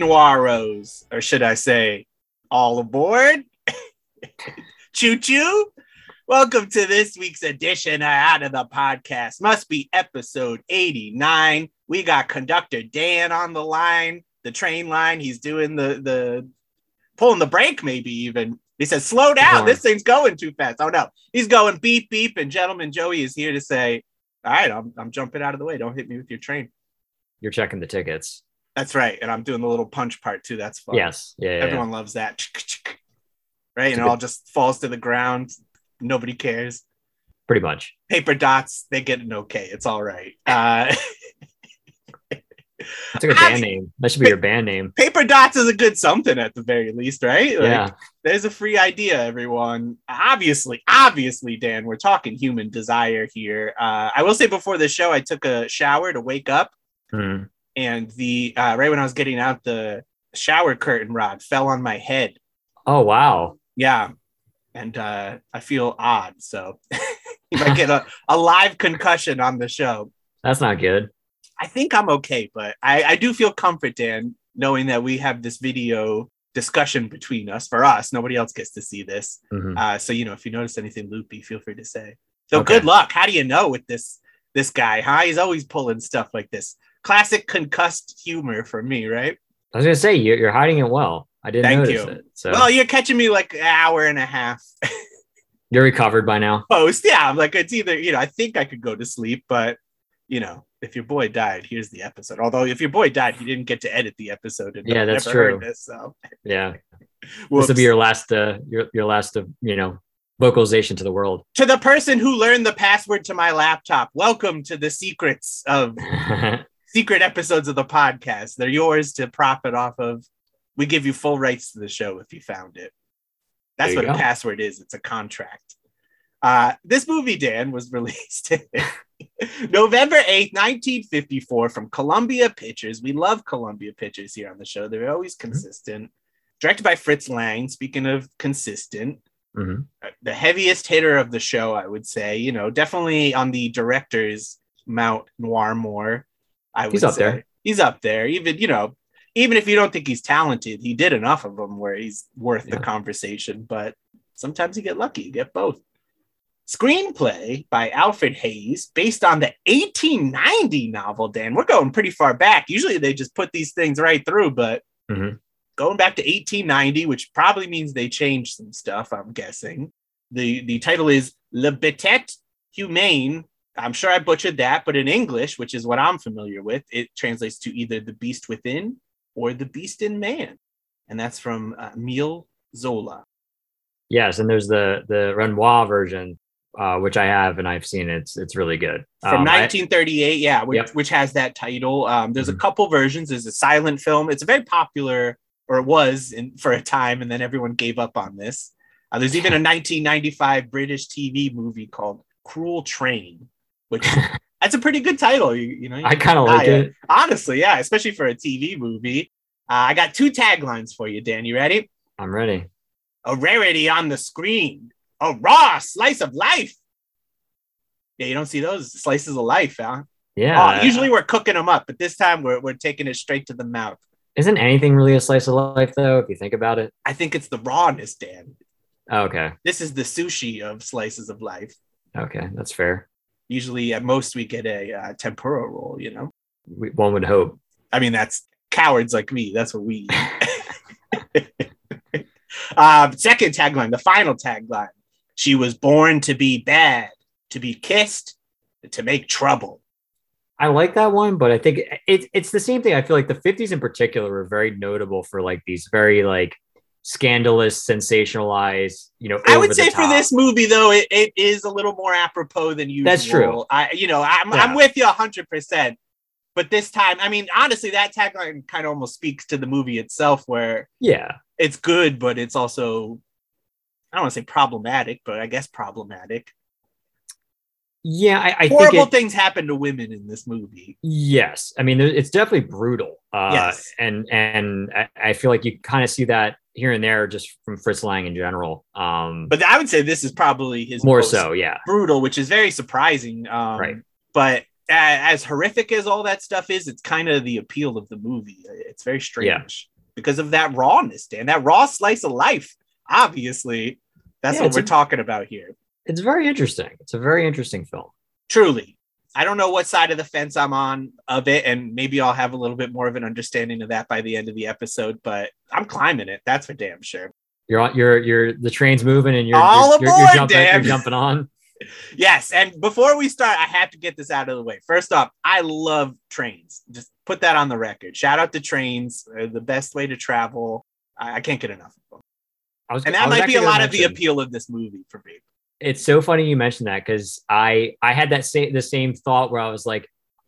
noiros, or should I say, all aboard? choo choo. Welcome to this week's edition of Out of the Podcast. Must be episode 89. We got conductor Dan on the line, the train line. He's doing the the pulling the brake, maybe even. He says, slow down. This thing's going too fast. Oh no. He's going beep beep. And gentleman Joey is here to say, All right, I'm, I'm jumping out of the way. Don't hit me with your train. You're checking the tickets. That's right. And I'm doing the little punch part too. That's fun. Yes. Yeah. yeah, Everyone loves that. Right. And it all just falls to the ground. Nobody cares. Pretty much. Paper dots, they get an okay. It's all right. Uh, That's a good band name. That should be your band name. Paper dots is a good something at the very least, right? Like, Yeah. There's a free idea, everyone. Obviously, obviously, Dan, we're talking human desire here. Uh, I will say before the show, I took a shower to wake up, Hmm. And the uh, right when I was getting out, the shower curtain rod fell on my head. Oh wow. Yeah. And uh, I feel odd. So you might get a, a live concussion on the show. That's not good. I think I'm okay, but I, I do feel comfort, Dan, knowing that we have this video discussion between us for us. Nobody else gets to see this. Mhm. Uh, so you know, if you notice anything loopy, feel free to say. So Okay. good luck. How do you know with this this guy? Huh? He's always pulling stuff like this. Classic concussed humor for me, right? I was gonna say you're, you're hiding it well. I didn't Thank notice you. it. So Well, you're catching me like an hour and a half you're recovered by now. post. Yeah, I'm like it's either you know I think I could go to sleep, but you know if your boy died, here's the episode. Although if your boy died, he didn't get to edit the episode and Yeah, that's true. This, so Yeah. This will be your last uh your your last of you know vocalization to the world. to the person who learned the password to my laptop. Welcome to the secrets of secret episodes of the podcast. They're yours to profit off of. We give you full rights to the show if you found it. That's what you a password is. It's a contract. Uh, this movie, Dan, was released November 8th, 1954 from Columbia Pictures. We love Columbia Pictures here on the show. They're always consistent. Directed by Fritz Lang. Speaking of consistent, Mhm. the heaviest hitter of the show, I would say. You know, definitely on the director's Mount Noir more. I would He's up say. there. He's up there. Even you know, even if you don't think he's talented, he did enough of them where he's worth the conversation. But sometimes you get lucky, you get both. Screenplay by Alfred Hayes, based on the 1890 novel. Dan, we're going pretty far back. Usually they just put these things right through, but Mhm. going back to 1890, which probably means they changed some stuff, I'm guessing. The the title is Le Betet Humaine. I'm sure I butchered that, but in English, which is what I'm familiar with, it translates to either the beast within or the beast in man. And that's from uh, Emile Zola. Yes, and there's the the Renoir version, uh, which I have and I've seen. It's it's really good. From Um, I- 1938, yeah, which, Yep. which has that title. Um, there's a Mhm. couple versions. There's a silent film. It's a very popular, or it was in, for a time, and then everyone gave up on this. Uh, there's even a 1995 British TV movie called Cruel Train, which that's a pretty good title. You, you know, I kind of like yeah. it. honestly, yeah, especially for a TV movie. Uh, I got two taglines for you, Dan. You ready? I'm ready. A rarity on the screen, a raw slice of life. Yeah, you don't see those slices of life, huh? Yeah. Oh, usually we're cooking them up, but this time we're, we're taking it straight to the mouth. isn't anything really a slice of life though, if you think about it? I think it's the rawness, Dan. Oh, okay. This is the sushi of slices of life. Okay, that's fair. Usually, at most, we get a uh, tempura roll. You know, We, one would hope. I mean, that's cowards like me. That's what we. uh, second tagline, the final tagline. She was born to be bad, to be kissed, to make trouble. I like that one, but I think it, it's the same thing. I feel like the 50s in particular were very notable for like these very like scandalous, sensationalized, you know. I would say for this movie, though, it, it is a little more apropos than usual. That's true. I, you know, I'm, Yeah. I'm with you 100%. But this time, I mean, honestly, that tagline kind of almost speaks to the movie itself, where Yeah. it's good, but it's also, I don't want to say problematic, but I guess problematic. Yeah, I, I think Horrible it, things happen to women in this movie. yes. I mean, it's definitely brutal. Uh, Yes. and and I, feel like you kind of see that here and there just from Fritz Lang in general. Um, But I would say this is probably his more most so, yeah. brutal, which is very surprising. Um, Right. But a- as horrific as all that stuff is, it's kind of the appeal of the movie. It's very strange. because of that rawness, Dan. That raw slice of life. Obviously, that's Yeah, what we're a- talking about here. It's very interesting. It's a very interesting film. Truly. I don't know what side of the fence I'm on of it, and maybe I'll have a little bit more of an understanding of that by the end of the episode, but I'm climbing it. That's for damn sure. You're on. You're you're the train's moving and you're All you're, you're, aboard, you're jumping. Dan. You're jumping on. Yes. And before we start, I have to get this out of the way. First off, I love trains. Just put that on the record. Shout out to trains, uh, the best way to travel. I, I can't get enough of them. I was, And that might be a lot of the appeal of this movie for me. It's so funny you mentioned that because I I had that same the same thought where I was like,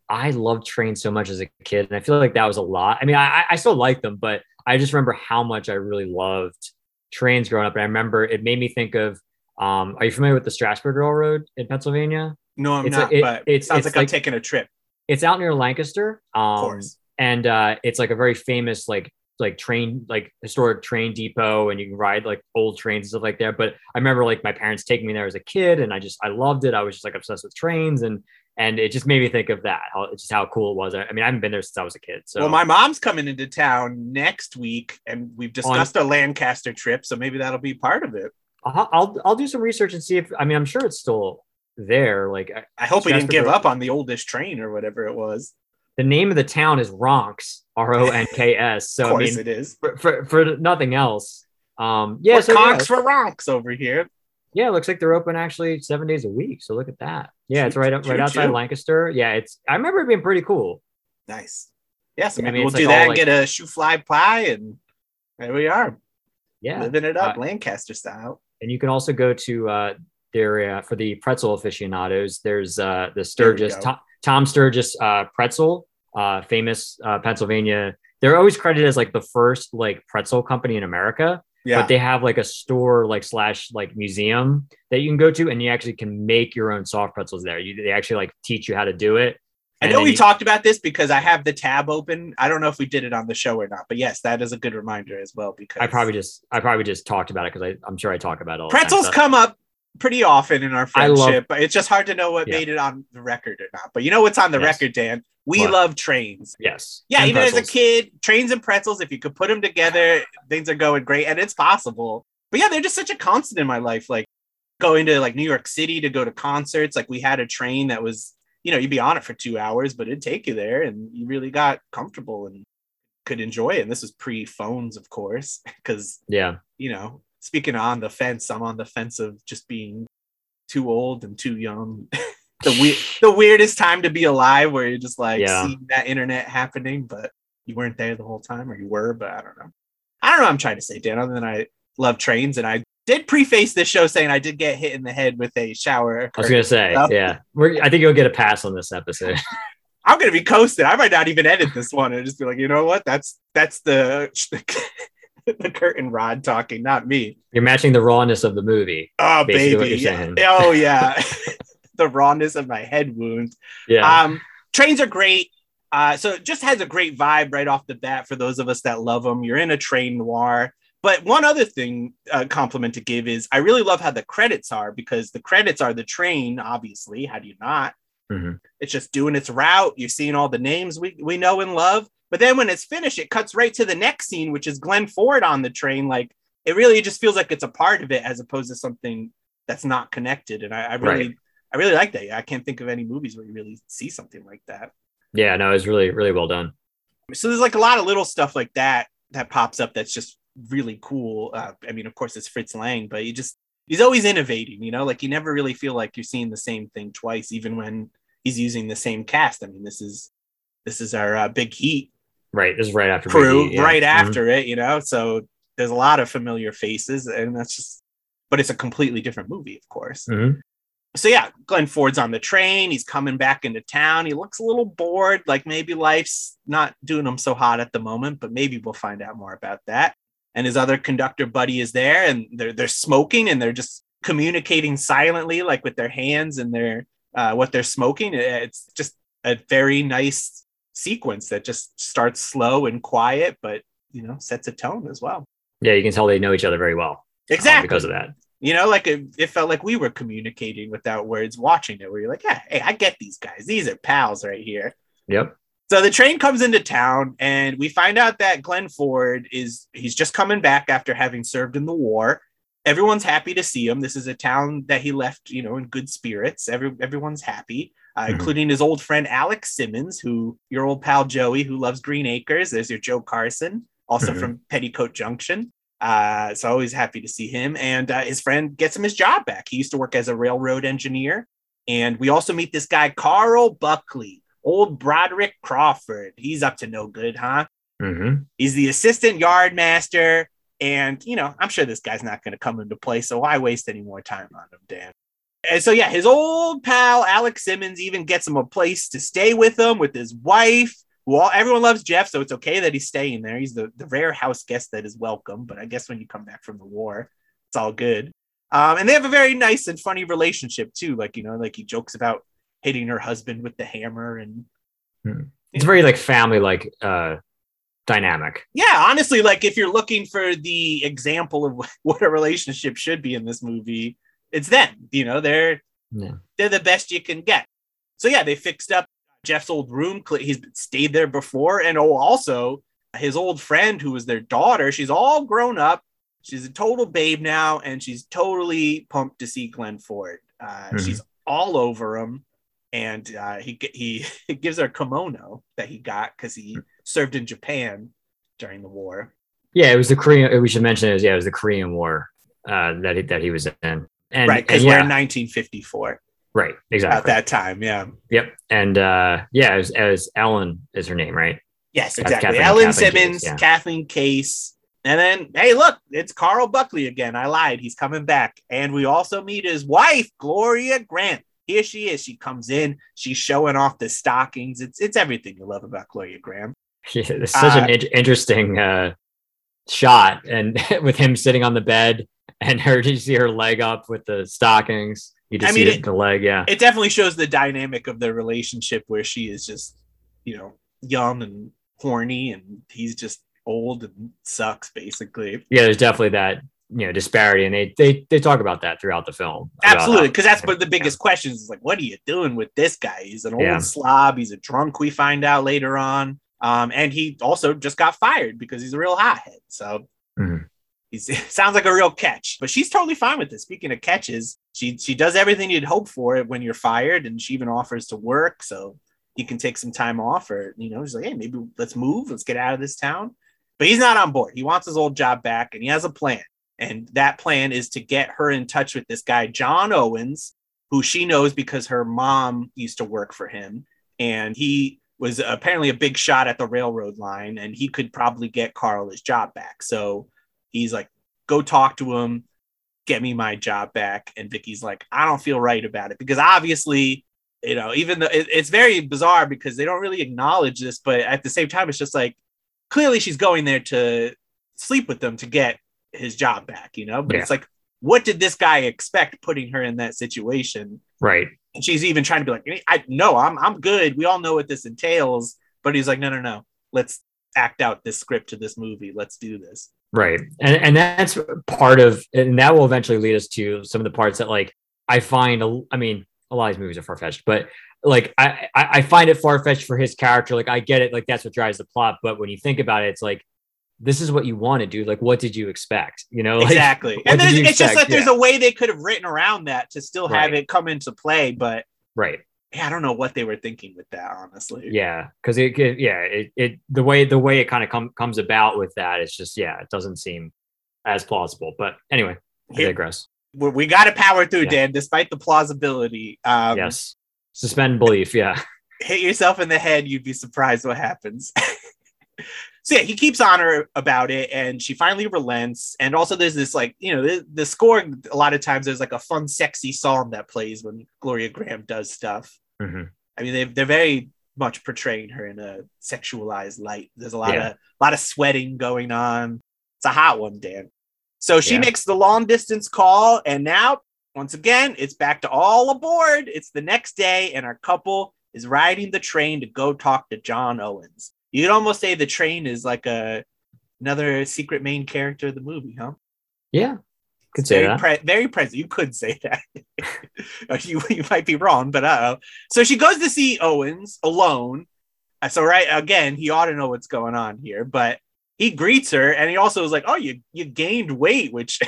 I loved trains so much as a kid, and I feel like that was a lot. I mean, I I still like them, but I just remember how much I really loved trains growing up, and I remember it made me think of. Um, are you familiar with the Strasburg Railroad in Pennsylvania? No, I'm It's a- not, it- but it sounds it's like, I'm taking a trip. It's out near Lancaster. Um, and uh, it's like a very famous like like train like historic train depot and you can ride like old trains and stuff like that. But i remember like my parents taking me there as a kid and i just i loved it. I was just like obsessed with trains and and it just made me think of that how just how cool it was. I, I mean i haven't been there since i was a kid so. Well, my mom's coming into town next week, and we've discussed a Lancaster trip, so maybe that'll be part of it. I'll, I'll i'll do some research and see if i mean i'm sure it's still there like I- I hope we didn't give up on the oldest train or whatever it was. The name of the town is ronks r-o-n-k-s Of so i course mean it is. for, for, for nothing else um yeah Yeah, so yeah, for ronks over here. Yeah, it looks like they're open actually seven days a week. So look at that. Yeah, it's right up right outside Lancaster. Yeah, it's I remember it being pretty cool. Nice. Yeah, so Yeah, I maybe mean, we'll do like that and get a shoofly pie, and there we are, Yeah. living it up, Uh, Lancaster style. And you can also go to uh there uh, for the pretzel aficionados. There's uh the Sturgis go. Tom, Sturgis uh pretzel, uh famous uh Pennsylvania. They're always credited as like the first like pretzel company in America. Yeah, but they have like a store like slash like museum that you can go to and you actually can make your own soft pretzels there you they actually like teach you how to do it I know we you- talked about this because I have the tab open. I don't know if we did it on the show or not, but yes, that is a good reminder as well. Because i probably just i probably just talked about it because i'm sure i talk about it all the time, pretzels so- come up pretty often in our friendship, but it's just hard to know what Yeah. made it on the record or not. But you know what's on the Yes. record, Dan? We What? love trains. yes Yeah, And even as a kid, trains and pretzels, if you could put them together, things are going great and it's possible. But yeah, they're just such a constant in my life. Like going to like New York City to go to concerts, like we had a train that was, you know, you'd be on it for two hours, but it'd take you there and you really got comfortable and could enjoy it. And this was pre phones, of course, because, yeah you know, speaking on the fence, I'm on the fence of just being too old and too young. the weird, the weirdest time to be alive, where you're just like Yeah. seeing that internet happening, but you weren't there the whole time, or you were, but I don't know. I don't know. what I'm trying to say, Dan. Other than I love trains, and I did preface this show saying I did get hit in the head with a shower. i was gonna say Oh. yeah We're, i think you'll get a pass on this episode I'm gonna be coasted. I might not even edit this one and just be like, you know what? That's that's the the curtain rod talking, not me. you're matching the rawness of the movie Oh baby, yeah. oh yeah, the rawness of my head wound. yeah Um, trains are great. Uh, so it just has a great vibe right off the bat for those of us that love them. You're in a train noir. But one other thing, uh, compliment to give is I really love how the credits are because the credits are the train, obviously. How do you not? Mhm. It's just doing its route. You're seeing all the names we, we know and love. But then when it's finished, it cuts right to the next scene, which is Glenn Ford on the train. Like it really just feels like it's a part of it as opposed to something that's not connected. And I, I really, Right. I really like that. I can't think of any movies where you really see something like that. yeah no it's really really well done So there's like a lot of little stuff like that that pops up that's just really cool. Uh, I mean, of course, it's Fritz Lang, but he just he's always innovating. You know, like you never really feel like you're seeing the same thing twice, even when he's using the same cast. I mean, this is this is our uh, big heat right this is right after crew E, yeah. right Mhm. after it. You know, so there's a lot of familiar faces, and that's just. But it's a completely different movie, of course. Mhm. So yeah, Glenn Ford's on the train. He's coming back into town. He looks a little bored, like maybe life's not doing him so hot at the moment, but maybe we'll find out more about that. And his other conductor buddy is there, and they're they're smoking and they're just communicating silently, like with their hands and their uh, what they're smoking. It's just a very nice sequence that just starts slow and quiet, but you know sets a tone as well. yeah you can tell they know each other very well um, Exactly because of that you know, like it, it felt like we were communicating without words watching it, where you're like, yeah, hey, I get these guys. These are pals right here. yep So the train comes into town, and we find out that Glenn Ford is he's just coming back after having served in the war. Everyone's happy to see him. This is a town that he left, you know, in good spirits. Every everyone's happy, uh, Mhm. including his old friend Alec Simmons, who your old pal Joey, who loves Green Acres. There's your Joe Carson, also Mhm. from Petticoat Junction. Uh, so always happy to see him. And uh, his friend gets him his job back. He used to work as a railroad engineer. And we also meet this guy, Carl Buckley, old Broderick Crawford. He's up to no good, huh? hmm He's the assistant yard master. And, you know, I'm sure this guy's not going to come into play. So why waste any more time on him, Dan? And so, yeah, his old pal, Alec Simmons, even gets him a place to stay with him with his wife. Who all, everyone loves Jeff, so it's okay that he's staying there. He's the, the rare house guest that is welcome. But I guess when you come back from the war, it's all good. Um, and they have a very nice and funny relationship, too. Like, you know, like he jokes about hitting her husband with the hammer and It's very like family like uh dynamic. yeah honestly like if you're looking for the example of what a relationship should be in this movie it's them you know they're Yeah. they're the best you can get so yeah they fixed up jeff's old room he's stayed there before and oh also his old friend who was their daughter she's all grown up she's a total babe now and she's totally pumped to see glenn ford uh, Mhm. she's all over him and uh, he he gives her kimono that he got because he served in Japan during the war. Yeah, it was the Korean. We should mention it. Was, yeah, it was the Korean War uh, that he, that he was in. And, right, because and we're yeah, in 1954 right, exactly. at that time. Yeah. Yep. And uh, yeah, as it Ellen is her name, right? Yes, exactly. Kathleen- Ellen Kathleen Simmons, Case, yeah. Kathleen Case. And then, hey, look, it's Carl Buckley again. I lied. He's coming back. And we also meet his wife, Gloria Grahame. Here she is. She comes in. She's showing off the stockings. It's it's everything you love about Gloria Grahame. Yeah, it's such an Uh, in- interesting uh, shot, and with him sitting on the bed, and her. Did you see her leg up with the stockings? You just I see mean, it, it- the leg. Yeah. It definitely shows the dynamic of their relationship where she is just, you know, young and horny, and he's just old and sucks, basically. yeah, there's definitely that you know disparity, and they they they talk about that throughout the film. Absolutely, because that's but the biggest question is like, what are you doing with this guy? He's an old Yeah. slob. He's a drunk. We find out later on, um, and he also just got fired because he's a real hothead. So Mhm. he's sounds like a real catch. But she's totally fine with this. Speaking of catches, she she does everything you'd hope for when you're fired, and she even offers to work so he can take some time off, or you know, she's like, hey, maybe let's move, let's get out of this town. But he's not on board. He wants his old job back, and he has a plan. And that plan is to get her in touch with this guy, John Owens, who she knows because her mom used to work for him. And he was apparently a big shot at the railroad line, and he could probably get Carl his job back. So he's like, go talk to him, get me my job back. And Vicky's like, I don't feel right about it because obviously, you know, even though it, it's very bizarre because they don't really acknowledge this, but at the same time, it's just like clearly she's going there to sleep with them to get his job back, you know? But Yeah. it's like, what did this guy expect putting her in that situation? Right. And she's even trying to be like, I no, I'm I'm good. We all know what this entails. But he's like, no, no, no. Let's act out this script to this movie. Let's do this. Right. And and that's part of and that will eventually lead us to some of the parts that like I find I mean, a lot of these movies are far-fetched, but like I I find it far-fetched for his character. Like I get it, like that's what drives the plot. But when you think about it, it's like this is what you want to do. Like, what did you expect? You know, like, exactly. And there's, it's just that there's Yeah. a way they could have written around that to still have Right. it come into play. But right. yeah, I don't know what they were thinking with that, honestly. Yeah, because it, it, yeah, it, it, the way the way it kind of com- comes about with that, it's just, yeah, it doesn't seem as plausible. But anyway, I Here- digress. We, we got to power through, Yeah. Dan, despite the plausibility. Um, yes, suspend belief. Yeah, hit yourself in the head, you'd be surprised what happens. so yeah, he keeps on her about it, and she finally relents. And also, there's this like you know the, the score. A lot of times, there's like a fun, sexy song that plays when Gloria Grahame does stuff. Mhm. I mean, they they're very much portraying her in a sexualized light. There's a lot Yeah. of lot of sweating going on. It's a hot one, Dan. So she Yeah. makes the long distance call, and now once again, it's back to all aboard. It's the next day, and our couple is riding the train to go talk to John Owens. You could almost say the train is like a another secret main character of the movie, huh? yeah, could say very that. Pre- very present. You could say that. You you might be wrong, but uh So she goes to see Owens alone, Uh, So right again, he ought to know what's going on here, but he greets her and he also was like, "Oh, you you gained weight," which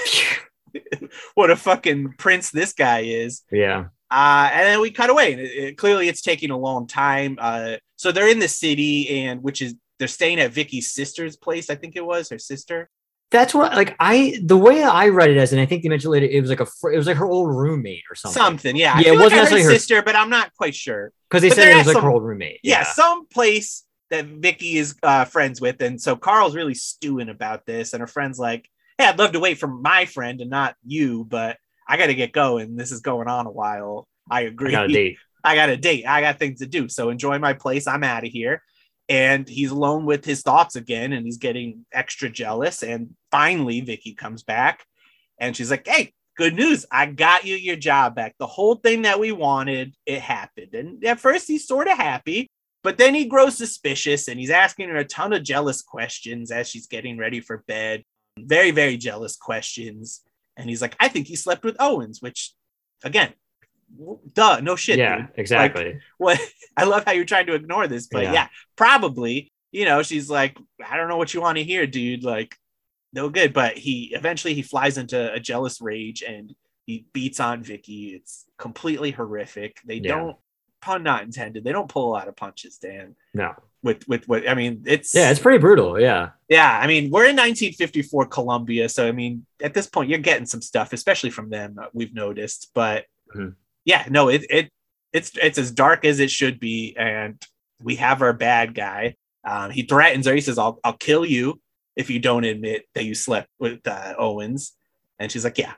what a fucking prince this guy is. yeah. Uh, and then we cut away. It, it- clearly, it's taking a long time. Uh, so they're in the city, and which is they're staying at Vicky's sister's place. I think it was her sister. That's what like I the way I read it as, and I think they mentioned later, it was like a it was like her old roommate or something. Something, yeah. Yeah, it wasn't I necessarily her- sister, but I'm not quite sure. because they But said it was like her old roommate. yeah, some place that Vicky is uh, friends with. And so Carl's really stewing about this. And her friend's like, Hey, I'd love to wait for my friend and not you, but I got to get going. This is going on a while. I I agree. got a date. I got a date. I got things to do. So enjoy my place. I'm out of here. And he's alone with his thoughts again, and he's getting extra jealous. And finally, Vicky comes back and she's like, Hey, good news. I got you your job back. The whole thing that we wanted, it happened. And at first, he's sort of happy, but then he grows suspicious and he's asking her a ton of jealous questions as she's getting ready for bed. Very, very jealous questions. And he's like, I think he slept with Owens, which, again, duh, no shit. yeah, dude exactly. what I love how you're trying to ignore this, but Yeah. yeah. probably, you know, she's like, I don't know what you want to hear, dude. Like, no good. But he eventually he flies into a jealous rage and he beats on Vicky. It's completely horrific. They Yeah. don't pun not intended, they don't pull a lot of punches, Dan. no. With with what I mean, it's Yeah, it's pretty brutal. Yeah. yeah, I mean, we're in 1954 Columbia, so I mean, at this point, you're getting some stuff, especially from them. uh, We've noticed, but Mhm. Yeah, no, it it it's it's as dark as it should be, and we have our bad guy. Um, he threatens her. He says, "I'll I'll kill you if you don't admit that you slept with uh, Owens." And she's like, "Yeah,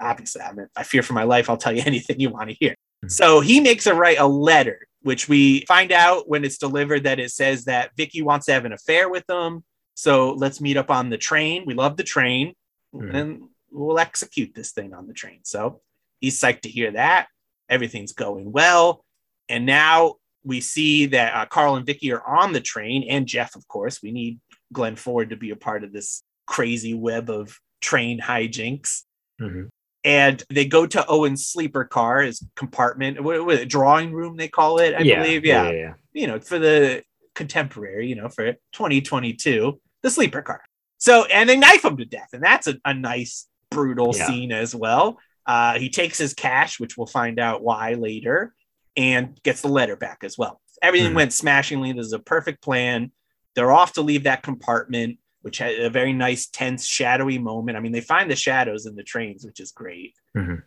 obviously, I mean, I fear for my life. I'll tell you anything you want to hear." Mhm. So he makes her write a letter, which we find out when it's delivered that it says that Vicky wants to have an affair with him. So let's meet up on the train. We love the train, Mhm. and we'll execute this thing on the train. So he's psyched to hear that. Everything's going well. And now we see that uh, Carl and Vicky are on the train, and Jeff, of course. We need Glenn Ford to be a part of this crazy web of train hijinks Mhm. and they go to Owen's sleeper car, his compartment, what, what, drawing room they call it, I yeah, believe. yeah, Yeah. yeah, you know, for the contemporary, you know, for 2022, the sleeper car. So, and they knife him to death, and that's a, a nice, brutal scene as well. Uh, he takes his cash, which we'll find out why later, and gets the letter back as well. Everything Mhm. went smashingly. This is a perfect plan. They're off to leave that compartment, which had a very nice, tense, shadowy moment. I mean, they find the shadows in the trains, which is great. Mhm.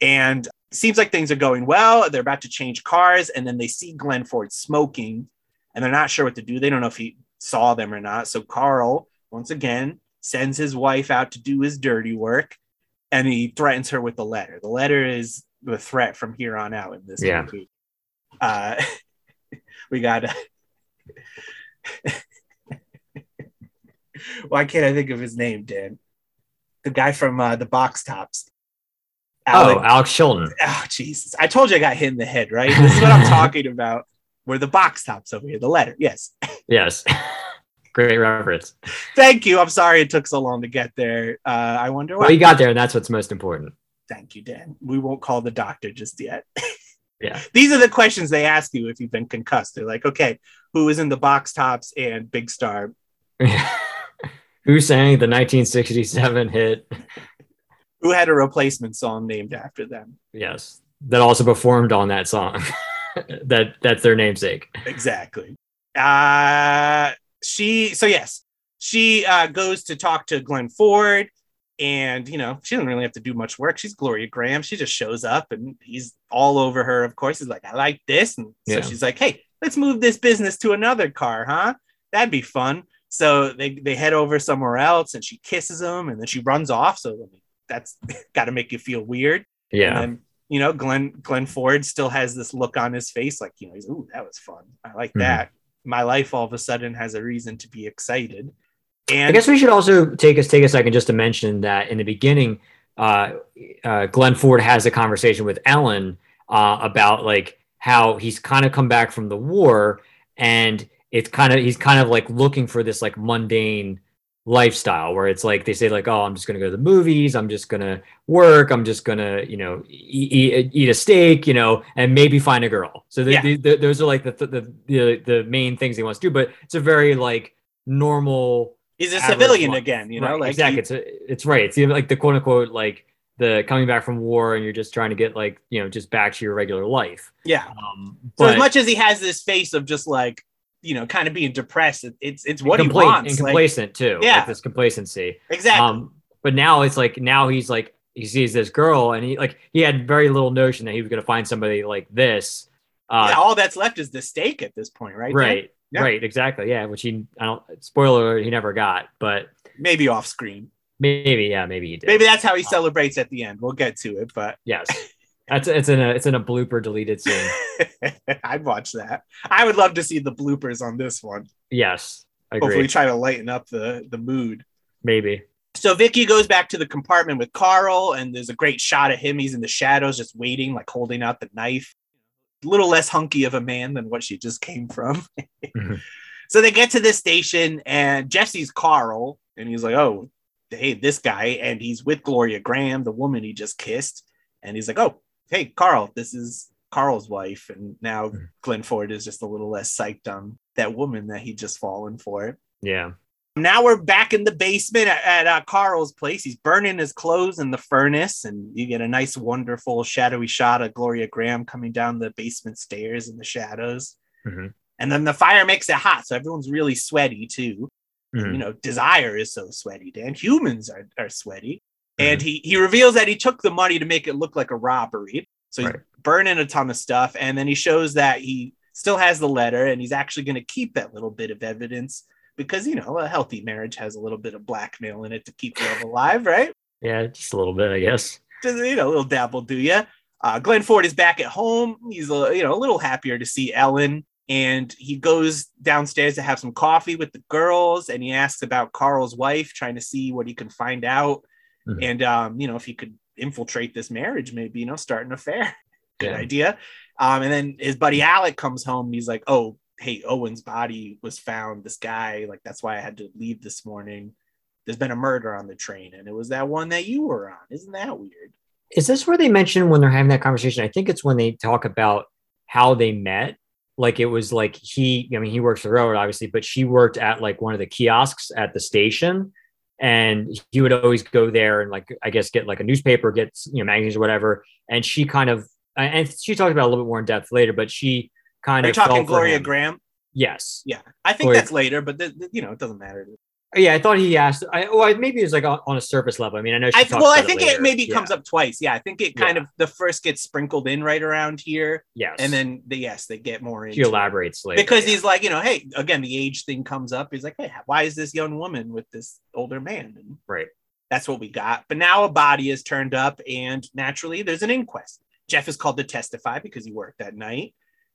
And seems like things are going well. They're about to change cars, and then they see Glenn Ford smoking, and they're not sure what to do. They don't know if he saw them or not. So Carl, once again, sends his wife out to do his dirty work, and he threatens her with the letter. The letter is the threat from here on out in this Yeah. movie. Uh, we got. Why can't I think of his name, Dan? The guy from uh, the Box Tops. Alec- Oh, Alex Chilton. Oh, Jesus. I told you I got hit in the head, right? This is what I'm talking about. We're the box tops over here, the letter. Yes. Yes. Great reference. Thank you. I'm sorry it took so long to get there. Uh, I wonder why. Well, you got there, and that's what's most important. Thank you, Dan. We won't call the doctor just yet. Yeah. These are the questions they ask you if you've been concussed. They're like, okay, who is in the box tops and Big Star? Who sang the 1967 hit? Who had a replacement song named after them? Yes, that also performed on that song. that that's their namesake. Exactly. Uh, she, so yes, she uh, goes to talk to Glenn Ford. And, you know, she doesn't really have to do much work. She's Gloria Grahame. She just shows up and he's all over her. Of course, he's like, I like this. And so she's like, hey, let's move this business to another car, huh? That'd be fun. So they, they head over somewhere else and she kisses him and then she runs off. So I mean, that's got to make you feel weird. Yeah, And you know, Glenn Glenn Ford still has this look on his face, like you know, he's ooh, that was fun. I like Mhm. that. My life all of a sudden has a reason to be excited. And I guess we should also take us take a second just to mention that in the beginning, uh, uh, Glenn Ford has a conversation with Ellen uh, about like how he's kind of come back from the war, and it's kind of he's kind of like looking for this like mundane lifestyle where it's like they say like oh i'm just going to go to the movies i'm just going to work i'm just going to you know eat, eat, eat, a steak you know and maybe find a girl so the, Yeah. the, the, those are like the, the the the main things he wants to do but it's a very like normal He's a civilian life. again, you know, Right, like exactly he- it's a, it's right it's even like the quote unquote like the coming back from war and you're just trying to get like you know just back to your regular life yeah. um So but as much as he has this face of just like, you know, kind of being depressed, it- it's it's what and he wants. and like- complacent too Yeah. like this complacency exactly. Um, but now it's like now he's like he sees this girl and he like he had very little notion that he was gonna find somebody like this. Uh, yeah, all that's left is the steak at this point, right? Right, Yeah. right, exactly. Yeah, which he I don't spoiler he never got, but Maybe off screen. maybe yeah, maybe he did. Maybe that's how he celebrates at the end. We'll get to it, but yes. That's it's in a it's in a blooper deleted scene. I'd watch that. I would love to see the bloopers on this one. Yes, I Hopefully, try to lighten up the the mood. Maybe. So Vicky goes back to the compartment with Carl, and there's a great shot of him. He's in the shadows, just waiting, like holding out the knife. A little less hunky of a man than what she just came from. Mhm. So they get to this station, and Jesse's Carl, and he's like, "Oh, hey, this guy," and he's with Gloria Grahame, the woman he just kissed, and he's like, "Oh, hey, Carl, this is Carl's wife," and now Mhm. Glenn Ford is just a little less psyched on that woman that he just fallen for. Yeah. Now we're back in the basement at, at uh, Carl's place. He's burning his clothes in the furnace, and you get a nice, wonderful shadowy shot of Gloria Grahame coming down the basement stairs in the shadows. Mhm. And then the fire makes it hot, so everyone's really sweaty too. Mhm. You know, desire is so sweaty, Dan. Humans are, are sweaty. And he, he reveals that he took the money to make it look like a robbery. So he's Right. burning a ton of stuff. And then he shows that he still has the letter and he's actually going to keep that little bit of evidence because, you know, a healthy marriage has a little bit of blackmail in it to keep love alive, right? Yeah, just a little bit, I guess. Just, you know, a little dabble, do you? Uh, Glenn Ford is back at home. He's, a, you know, a little happier to see Ellen. And he goes downstairs to have some coffee with the girls. And he asks about Carl's wife, trying to see what he can find out. Mhm. And, um, you know, if he could infiltrate this marriage, maybe, you know, start an affair. Good Yeah. idea. Um, and then his buddy Alec comes home. He's like, oh, hey, Owen's body was found. This guy, like, that's why I had to leave this morning. There's been a murder on the train, and it was that one that you were on. Isn't that weird? Is this where they mention when they're having that conversation? I think it's when they talk about how they met. Like it was like he, I mean, he works the railroad, obviously, but she worked at like one of the kiosks at the station. And he would always go there and like, I guess, get like a newspaper, get, you know, magazines or whatever. And she kind of, and she talked about a little bit more in depth later, but she kind Are of talking Gloria. Grahame? Yes. Yeah, I think Gloria- that's later, but th- th- you know, it doesn't matter. Yeah. I thought he asked, I, well, maybe it was like on, a surface level. I mean, I know she I, well, I think later. it maybe Yeah. comes up twice. Yeah, I think it kind Yeah. of the first gets sprinkled in right around here, Yes. and then the yes, they get more into she elaborates later. because yeah. he's like, you know, hey, again, the age thing comes up. He's like, hey, why is this young woman with this older man? And Right. That's what we got. But now a body is turned up, and naturally, there's an inquest. Jeff is called to testify because he worked that night,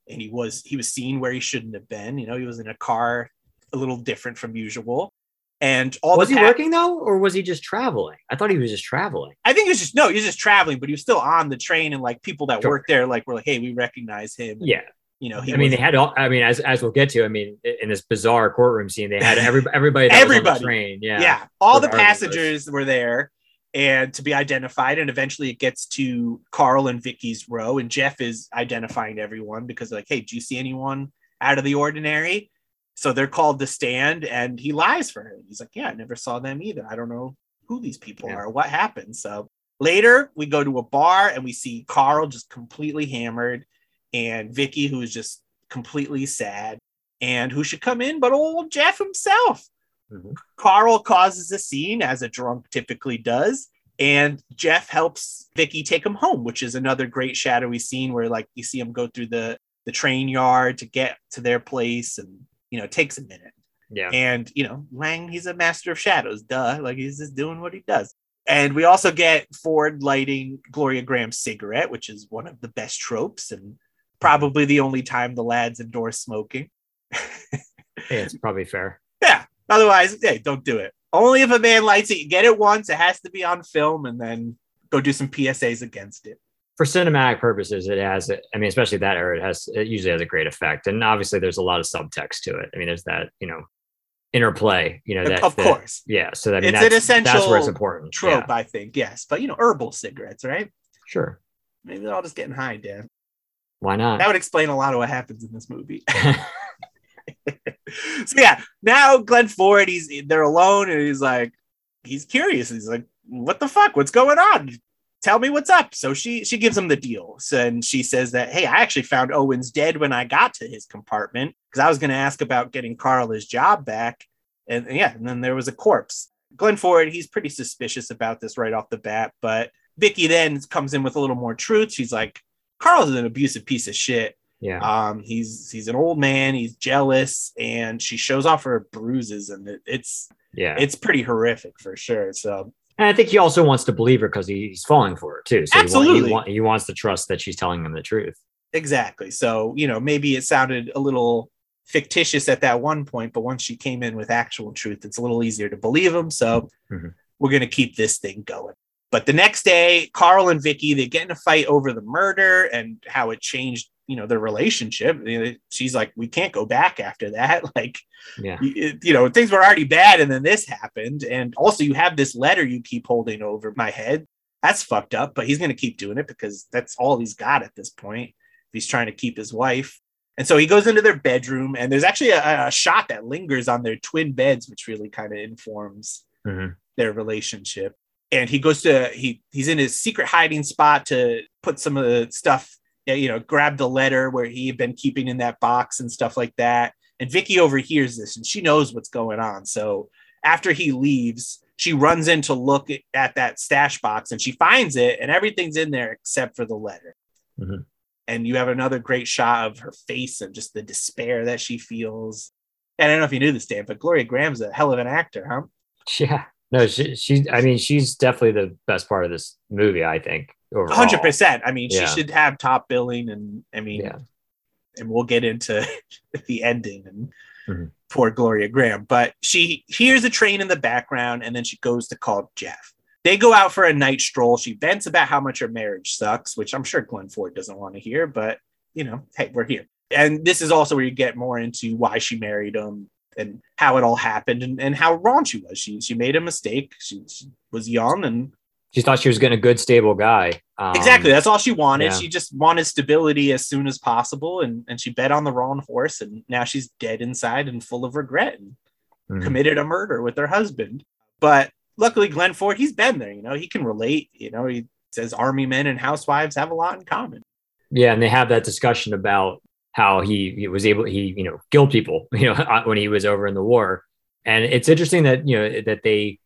and he was he was seen where he shouldn't have been. You know, he was in a car a little different from usual, and all was he pa- working though, or was he just traveling? I thought he was just traveling. I think he was just no, he was just traveling, but he was still on the train, and like people that Sure. worked there, like were like, hey, we recognize him. Yeah, you know, he I mean, was- they had all. I mean, as as we'll get to, I mean, in this bizarre courtroom scene, they had every everybody. That Was on Everybody. the train. Yeah, yeah, all the passengers were there and to be identified and eventually it gets to carl and vicky's row and jeff is identifying everyone because like hey do you see anyone out of the ordinary so they're called to stand and he lies for her. He's like yeah i never saw them either. I don't know who these people Yeah. are. What happened? So later we go to a bar and we see carl just completely hammered and vicky who is just completely sad and who should come in but old jeff himself. Mhm. Carl causes a scene as a drunk typically does, and Jeff helps Vicky take him home, which is another great shadowy scene where like you see him go through the the train yard to get to their place, and you know it takes a minute. yeah. And you know Lang, he's a master of shadows, duh, like he's just doing what he does. And we also get Ford lighting Gloria Grahame's cigarette, which is one of the best tropes, and probably the only time the lads endorse smoking. Yeah, it's probably fair. Yeah. Otherwise, hey, don't do it. Only if a man lights it. You get it once. It has to be on film, and then go do some PSAs against it. For cinematic purposes, it has. I mean, especially that era, it has. It usually has a great effect, and obviously, there's a lot of subtext to it. I mean, there's that. You know, interplay. You know, that, of that- course. yeah. So I mean, It's an that's, that's where it's essential important. Trope, Yeah, I think, yes. But you know, herbal cigarettes, right? sure. Maybe they're all just getting high, Dan. Why not? That would explain a lot of what happens in this movie. so yeah, now Glenn Ford, he's they're alone and he's like, he's curious. He's like, what the fuck? What's going on? Tell me what's up. So she she gives him the deal. So, and she says that, hey, I actually found Owens dead when I got to his compartment because I was going to ask about getting Carl his job back. And, and yeah, and then there was a corpse. Glenn Ford, he's pretty suspicious about this right off the bat, but Vicky then comes in with a little more truth. She's like, Carl's is an abusive piece of shit. yeah. Um, he's he's an old man. He's jealous, and she shows off her bruises, and it, it's yeah. it's pretty horrific for sure. So and I think he also wants to believe her because he's falling for her too. So he, Absolutely. want, he, want, he wants to trust that she's telling him the truth. exactly. So you know, maybe it sounded a little fictitious at that one point, but once she came in with actual truth, it's a little easier to believe him. So Mhm. we're gonna keep this thing going. But the next day, Carl and Vicky they get in a fight over the murder and how it changed, you know, their relationship. She's like, "We can't go back after that." Like, Yeah. you, you know, things were already bad, and then this happened. And also, you have this letter you keep holding over my head. That's fucked up, but he's going to keep doing it because that's all he's got at this point. He's trying to keep his wife. And so he goes into their bedroom, and there's actually a, a shot that lingers on their twin beds, which really kind of informs Mhm. their relationship. And he goes to he he's in his secret hiding spot to put some of the stuff, you know, grab the letter where he had been keeping in that box and stuff like that. And Vicky overhears this and she knows what's going on. So after he leaves, she runs in to look at that stash box and she finds it and everything's in there except for the letter. Mhm. And you have another great shot of her face and just the despair that she feels. And I don't know if you knew this, Dan, but Gloria Grahame's a hell of an actor, huh? Yeah. No, she, she, I mean, she's definitely the best part of this movie, I think. Hundred percent. I mean, Yeah. she should have top billing, and I mean, Yeah. and we'll get into the ending and Mhm. poor Gloria Grahame. But she hears a train in the background, and then she goes to call Jeff. They go out for a night stroll. She vents about how much her marriage sucks, which I'm sure Glenn Ford doesn't want to hear, but you know, hey, we're here. And this is also where you get more into why she married him and how it all happened and, and how wrong she was. She she made a mistake. She, she was young and She thought she was getting a good, stable guy. Um, exactly that's all she wanted yeah. she just wanted stability as soon as possible and and she bet on the wrong horse and now she's dead inside and full of regret and Mhm. committed a murder with her husband but luckily glenn ford he's been there you know he can relate you know he says army men and housewives have a lot in common Yeah, and they have that discussion about how he, he was able he you know killed people you know when he was over in the war, and it's interesting that you know that they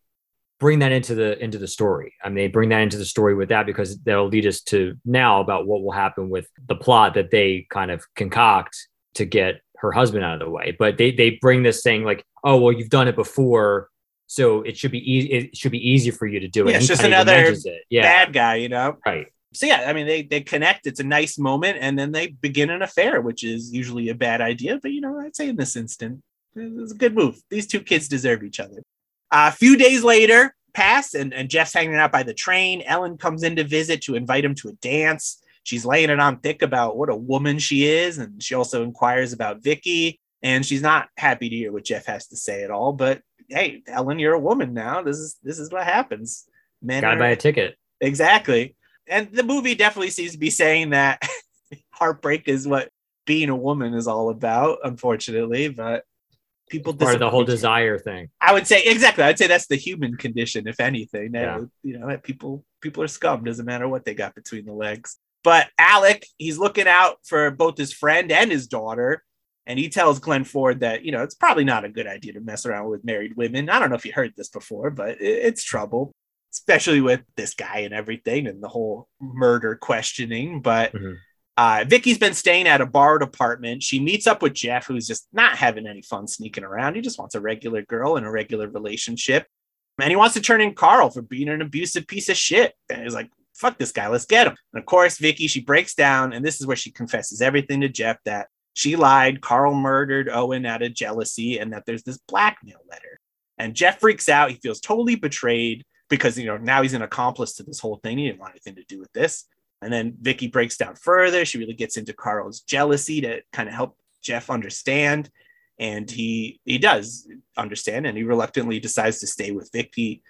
bring that into the into the story. I mean, they bring that into the story with that because that'll lead us to now about what will happen with the plot that they kind of concoct to get her husband out of the way. But they they bring this thing like, oh well, you've done it before. So it should be easy. It should be easy for you to do it. Yeah, it's just another it. Yeah, bad guy you know right. so yeah i mean they they connect it's a nice moment and then they begin an affair which is usually a bad idea but you know i'd say in this instant it's a good move these two kids deserve each other a few days later pass and, and jeff's hanging out by the train ellen comes in to visit to invite him to a dance she's laying it on thick about what a woman she is and she also inquires about vicky and she's not happy to hear what jeff has to say at all but hey ellen you're a woman now this is this is what happens men Gotta are- buy a ticket. Exactly. And the movie definitely seems to be saying that heartbreak is what being a woman is all about, unfortunately. But people Part of the whole desire thing. I would say exactly. I'd say that's the human condition, if anything. That, Yeah. You know, that people people are scum. Doesn't matter what they got between the legs. But Alec, he's looking out for both his friend and his daughter. And he tells Glenn Ford that, you know, it's probably not a good idea to mess around with married women. I don't know if you heard this before, but it's trouble, especially with this guy and everything and the whole murder questioning. But Mhm. Uh, Vicky's been staying at a borrowed apartment. She meets up with Jeff, who's just not having any fun sneaking around. He just wants a regular girl in a regular relationship. And he wants to turn in Carl for being an abusive piece of shit. And he's like, fuck this guy, let's get him. And of course, Vicky, she breaks down, and this is where she confesses everything to Jeff that she lied, Carl murdered Owen out of jealousy, and that there's this blackmail letter. And Jeff freaks out. He feels totally betrayed because, you know, now he's an accomplice to this whole thing. He didn't want anything to do with this. And then Vicky breaks down further. She really gets into Carl's jealousy to kind of help Jeff understand. and he he does understand and he reluctantly decides to stay with Vicky.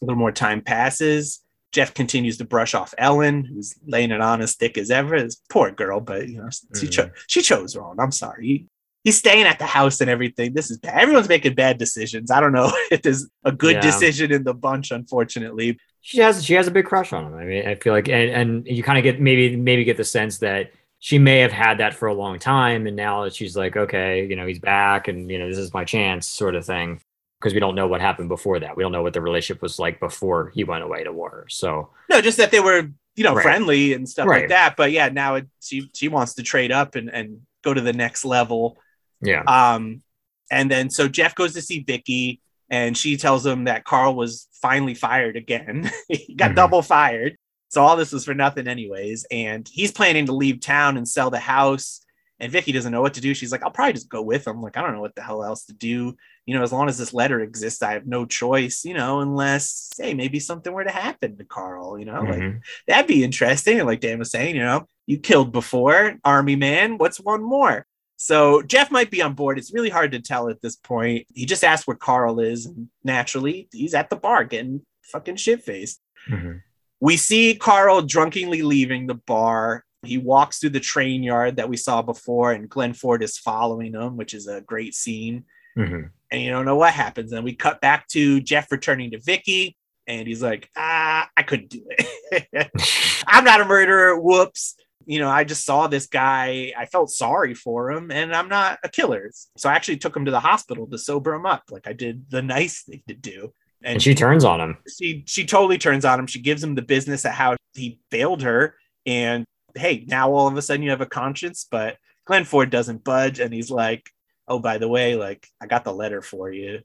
A little more time passes. Jeff continues to brush off Ellen, who's laying it on as thick as ever. This poor girl, but you know, she, mm-hmm. cho- she chose wrong. I'm sorry. He, he's staying at the house and everything. This is bad. Everyone's making bad decisions. I don't know if there's a good Yeah. decision in the bunch, unfortunately. she has she has a big crush on him. I mean, I feel like and and you kind of get maybe maybe get the sense that she may have had that for a long time, and now she's like, okay, you know, he's back, and you know, this is my chance, sort of thing. Because we don't know what happened before that. We don't know what the relationship was like before he went away to war. So No, just that they were, you know, Right. friendly and stuff like that. But yeah, now it, she she wants to trade up and and go to the next level. Yeah, Um, and then so Jeff goes to see Vicky, and she tells him that Carl was finally fired again. he got Mhm. double fired. So all this was for nothing, anyways. And he's planning to leave town and sell the house. And Vicky doesn't know what to do. She's like, I'll probably just go with him. Like, I don't know what the hell else to do. You know, as long as this letter exists, I have no choice, you know, unless, hey, maybe something were to happen to Carl, you know, like Mhm. that'd be interesting. And like Dan was saying, you know, you killed before, army man. What's one more? So Jeff might be on board. It's really hard to tell at this point. He just asked where Carl is, and naturally, he's at the bar getting fucking shit faced. Mhm. We see Carl drunkenly leaving the bar. He walks through the train yard that we saw before, and Glenn Ford is following him, which is a great scene Mhm. and you don't know what happens. And we cut back to Jeff returning to Vicky, and he's like, "Ah, I couldn't do it. I'm not a murderer. Whoops. You know, I just saw this guy. I felt sorry for him, and I'm not a killer. So I actually took him to the hospital to sober him up, like I did the nice thing to do. and she turns on him. she she totally turns on him. She gives him the business at how he failed her, and hey, now all of a sudden you have a conscience. But Glenn Ford doesn't budge, and he's like, "Oh, by the way, like I got the letter for you."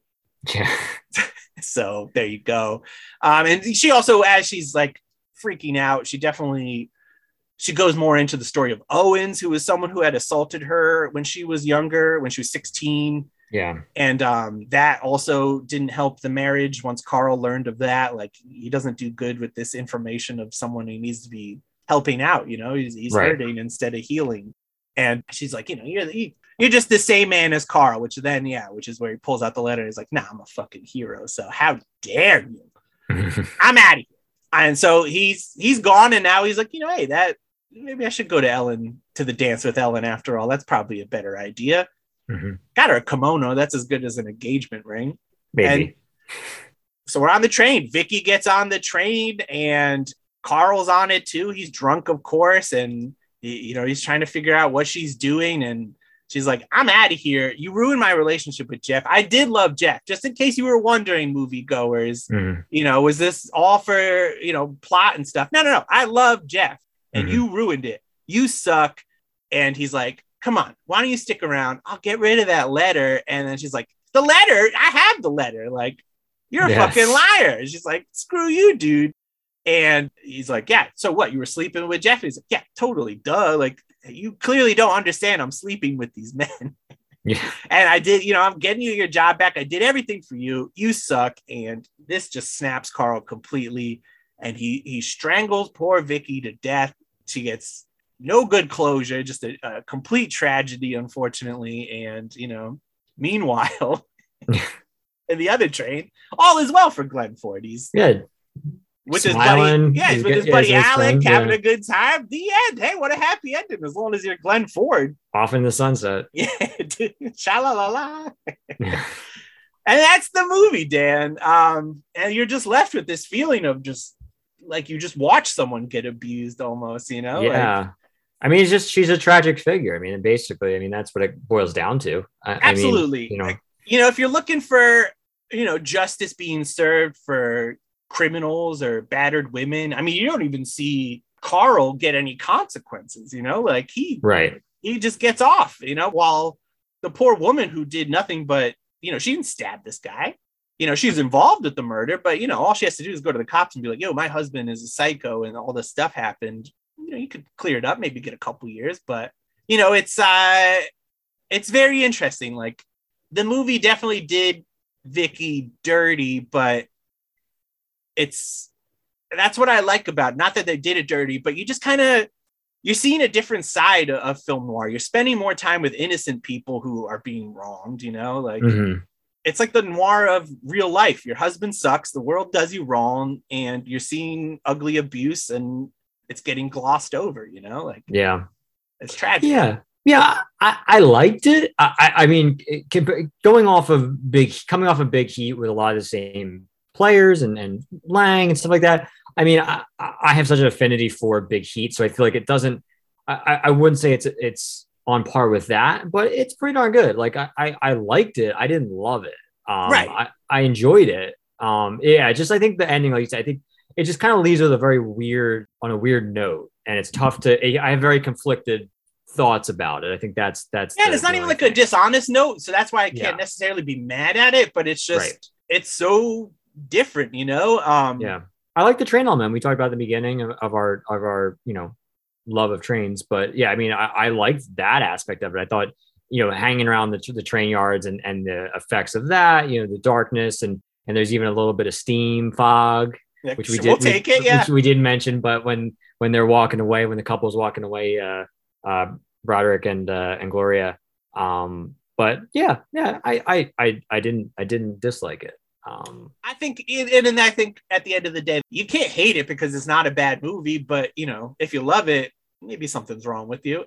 Yeah, So there you go. Um, and she also, as she's like freaking out, she definitely she goes more into the story of Owens, who was someone who had assaulted her when she was younger, when she was 16 yeah, and um, that also didn't help the marriage once carl learned of that like he doesn't do good with this information of someone he needs to be helping out you know he's, he's Right. hurting instead of healing. And she's like you know you're, you- you're just the same man as carl which then yeah which is where he pulls out the letter he's like nah i'm a fucking hero so how dare you? I'm out of here. And so he's he's gone and now he's like you know hey that maybe i should go to ellen to the dance with ellen after all that's probably a better idea Mhm. got her a kimono. That's as good as an engagement ring. maybe. So we're on the train. Vicky gets on the train and Carl's on it too. He's drunk, of course, and you know he's trying to figure out what she's doing. And she's like, "I'm out of here. You ruined my relationship with Jeff. I did love Jeff. Just in case you were wondering, moviegoers, Mhm. you know, was this all for you know plot and stuff? No, no, no. I love Jeff, and Mhm. you ruined it. You suck." And he's like, "Come on, why don't you stick around? I'll get rid of that letter." And then she's like, "The letter? I have the letter. Like, you're a Yes. fucking liar." She's like, "Screw you, dude." And he's like, "Yeah. So what? You were sleeping with Jeff?" He's like, "Yeah, totally. Duh. Like, you clearly don't understand. I'm sleeping with these men." Yeah. and I did, you know, I'm getting you your job back. I did everything for you. You suck. And this just snaps Carl completely. And he he strangles poor Vicky to death. She gets no good closure, just a, a complete tragedy, unfortunately. And you know, meanwhile, in the other train, all is well for Glenn Ford. He's Good. with his buddy, yeah, he's with his buddy his Alec, friends, having yeah. a good time. The end. Hey, what a happy ending! As long as you're Glenn Ford, Off in the sunset. yeah, sha la la la. and that's the movie dan um and you're just left with this feeling of just like you just watch someone get abused almost you know Like, yeah. I mean, it's just she's a tragic figure. I mean, basically, I mean, that's what it boils down to. I, I mean, absolutely you know, you know if you're looking for you know justice being served for criminals or battered women i mean you don't even see carl get any consequences you know like he right. he just gets off, you know, while the poor woman who did nothing but, you know, she didn't stab this guy. You know, she's involved with the murder, but, you know, all she has to do is go to the cops and be like, yo, my husband is a psycho and all this stuff happened. You know, you could clear it up, maybe get a couple years, but, you know, it's, uh, it's very interesting. Like the movie definitely did Vicky dirty, but it's, that's what I like about it. not that they did it dirty, but you just kind of you're seeing a different side of film noir. You're spending more time with innocent people who are being wronged, you know, like Mhm. It's like the noir of real life. Your husband sucks, the world does you wrong, and you're seeing ugly abuse and it's getting glossed over, you know, like Yeah. it's tragic. Yeah. Yeah, I, I liked it. I, I mean, it- going off of big, coming off of Big Heat with a lot of the same players and, and Lang and stuff like that. I mean, I, I have such an affinity for Big Heat, so I feel like it doesn't. I- I wouldn't say it's it's on par with that, but it's pretty darn good. Like I, I, I liked it. I didn't love it. Um, Right. I, I enjoyed it. Um, yeah, just I think the ending, like you said, I think it just kind of leaves with a very weird on a weird note, and it's tough to. I have very conflicted thoughts about it. I think that's that's. Yeah, it's not even like a dishonest note, so that's why I can't Yeah. necessarily be mad at it. But it's just Right. it's so different, you know. Um, Yeah, I like the train element. We talked about the beginning of, of our of our you know love of trains, but yeah, I mean, I, I liked that aspect of it. I thought you know hanging around the the train yards and and the effects of that, you know, the darkness and and there's even a little bit of steam fog, yeah, which we did. We'll we- take it. Yeah, which we did mention. But when when they're walking away, when the couple's walking away, uh, uh, Broderick and uh, and Gloria. Um, but yeah, yeah, I I I I didn't I didn't dislike it. Um, I think, and, and I think at the end of the day, you can't hate it because it's not a bad movie. But you know, if you love it, maybe something's wrong with you.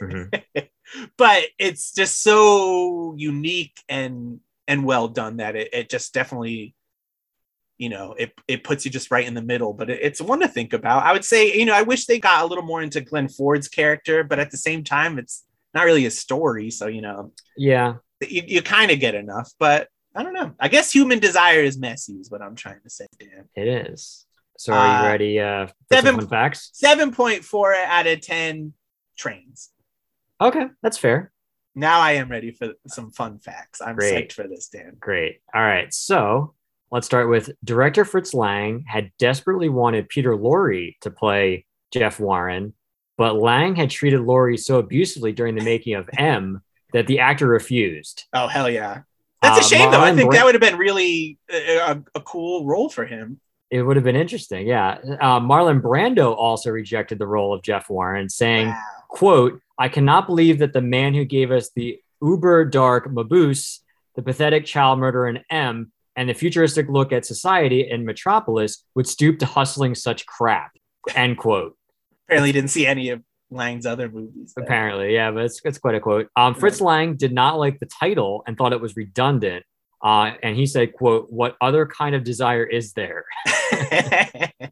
mhm. but it's just so unique and and well done that it, it just definitely you know it, it puts you just right in the middle but it, it's one to think about i would say you know i wish they got a little more into glenn ford's character but at the same time it's not really a story so you know Yeah, you, you kind of get enough but i don't know i guess human desire is messy is what i'm trying to say dan it is. So are you Uh, ready uh, for seven- some fun facts? 7.4 out of 10 trains Okay, that's fair. now i am ready for some fun facts i'm Great. psyched for this dan Great. All right. So let's start with director Fritz Lang had desperately wanted Peter Lorre to play Jeff Warren, but Lang had treated Lorre so abusively during the making of M that the actor refused. Oh hell yeah! That's a Uh, shame though. I think Bra- that would have been really a, a, a cool role for him. It would have been interesting. Yeah. Uh, Marlon Brando also rejected the role of Jeff Warren, saying, Wow. quote, I cannot believe that the man who gave us the uber dark Mabuse, the pathetic child murderer in M, and the futuristic look at society in Metropolis would stoop to hustling such crap. End quote. Apparently, didn't see any of Lang's other movies. then. Apparently, yeah, but it's, it's quite a quote. Um, Fritz Lang did not like the title and thought it was redundant. Uh, and he said, quote, what other kind of desire is there?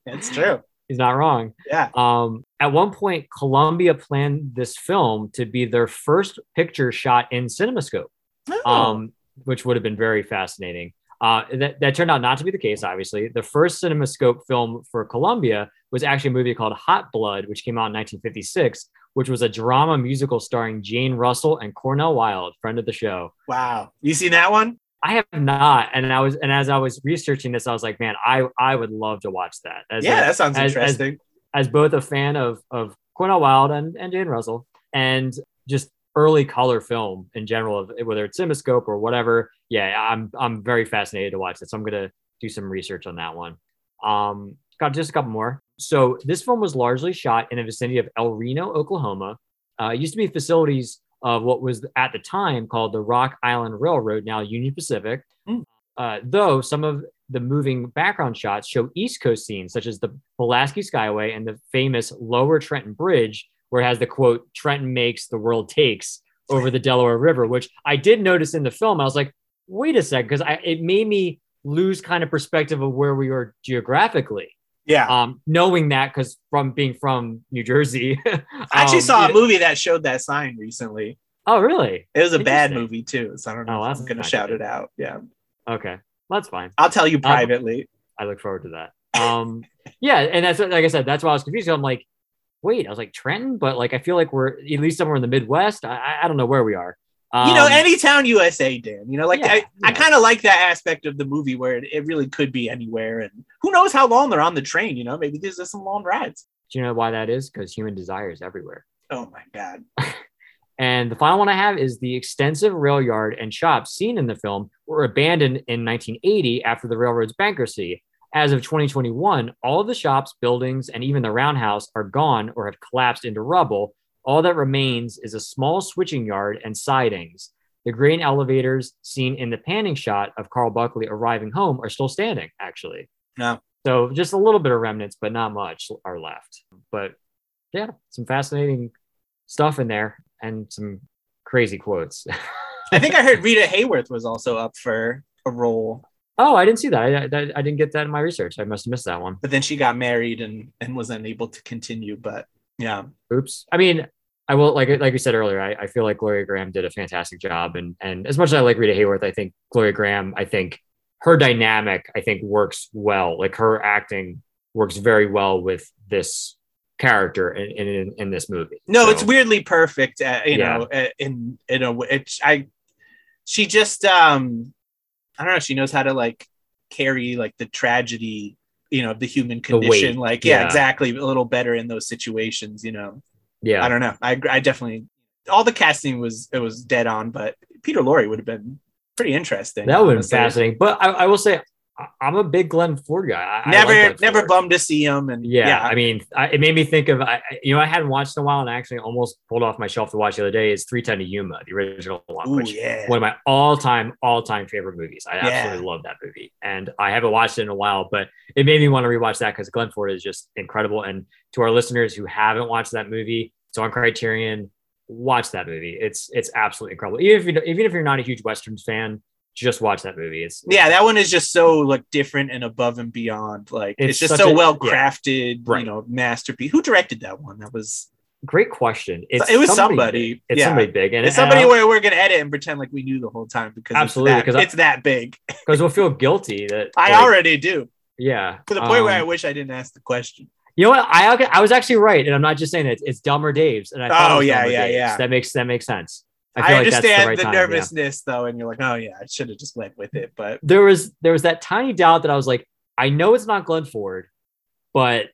it's true. He's not wrong. Yeah. Um, at one point, Columbia planned this film to be their first picture shot in CinemaScope, Oh, um, which would have been very fascinating. Uh, that, that turned out not to be the case, obviously. The first CinemaScope film for Columbia was actually a movie called Hot Blood, which came out in 1956, which was a drama musical starring Jane Russell and Cornel Wilde, friend of the show. wow. You seen that one? I have not, and I was, and as I was researching this, I was like, man, I, I would love to watch that. As yeah, a- that sounds as- as- interesting. as both a fan of of Cornel Wilde and, and Jane Russell, and just early color film in general, of whether it's CinemaScope or whatever. Yeah, I'm I'm very fascinated to watch that. So I'm gonna do some research on that one. Um, got just a couple more. So this film was largely shot in the vicinity of El Reno, Oklahoma. Uh, it used to be facilities of what was at the time called the Rock Island Railroad, now Union Pacific. Hmm. Uh, though some of the moving background shots show East Coast scenes, such as the Pulaski Skyway and the famous Lower Trenton Bridge, where it has the quote, Trenton makes, the world takes over the Delaware River, which I did notice in the film. I was like, wait a second, because it made me lose kind of perspective of where we are geographically. Yeah. Um, knowing that because from being from New Jersey. I actually um, saw a movie that showed that sign recently. Oh, really? It was a bad movie too, so I don't know Oh, if I'm gonna shout good. it out. Yeah, Okay. That's fine. I'll tell you Um, privately. I look forward to that. Um, yeah, and that's like I said, that's why I was confused. I'm like, wait, I was like Trenton, but like I feel like we're at least somewhere in the Midwest. I, I don't know where we are. Um, you know, any town USA, Dan. You know, like yeah, I, I kind of like that aspect of the movie where it, it really could be anywhere, and who knows how long they're on the train. You know, maybe there's just some long rides. do you know why that is? Because human desire is everywhere. Oh my god. And the final one I have is the extensive rail yard and shops seen in the film were abandoned in 1980 after the railroad's bankruptcy. as of 2021, all of the shops, buildings, and even the roundhouse are gone or have collapsed into rubble. All that remains is a small switching yard and sidings. The grain elevators seen in the panning shot of Carl Buckley arriving home are still standing, actually. No. So just a little bit of remnants, but not much are left. But yeah, some fascinating stuff in there and some crazy quotes. I think I heard Rita Hayworth was also up for a role, oh, I didn't see that. I, I, I didn't get that in my research. I must have missed that one. but then she got married and and was unable to continue. But yeah, Oops. I mean, I will like like we said earlier. I, I feel like Gloria Grahame did a fantastic job, and and as much as I like Rita Hayworth, I think Gloria Grahame. I think her dynamic, I think, works well. Like her acting works very well with this character in in, in this movie. no, So, it's weirdly perfect. Uh, you Yeah. know, uh, in in a it's I she just um I don't know. She knows how to like carry like the tragedy, you know, the human The condition. like yeah, yeah. exactly, a little better in those situations. You know. Yeah, I don't know. I I definitely all the casting was it was dead on, but Peter Lorre would have been pretty interesting. that would have been fascinating. But I, I will say, I'm a big Glenn Ford guy. I- I like Never Glenn never Ford. bummed to see him, and Yeah, yeah, I mean, I, it made me think of I, I- you know I hadn't watched in a while, and I actually almost pulled off my shelf to watch the other day. Is Three Ten to Yuma, the original one, Ooh, which yeah. one of my all-time all-time favorite movies. I Yeah. absolutely love that movie, and I haven't watched it in a while, but it made me want to rewatch that because Glenn Ford is just incredible. And to our listeners who haven't watched that movie, it's on Criterion. Watch that movie. It's it's absolutely incredible. Even if you even if you're not a huge westerns fan, just watch that movie. It's yeah, that one is just so like different and above and beyond. Like it's, It's just so a- well yeah. crafted, Right. you know, masterpiece. Who directed that one? That was great question. It's it was big. somebody. It's yeah. somebody big, and it's somebody where we're gonna edit and pretend like we knew the whole time because Absolutely, it's 'cause that, I- it's that big. because we'll feel guilty that I like, already do yeah to the point where I Um, wish I didn't ask the question. you know what I I was actually right, and I'm not just saying it. It's Delmer Daves, and I thought Oh, yeah, yeah, Daves. yeah. That makes that makes sense. I I, like understand the right the, time, yeah. nervousness though, and you're like, oh yeah, I should have just went with it. But There was there was that tiny doubt that I was like, I know it's not Glenn Ford, but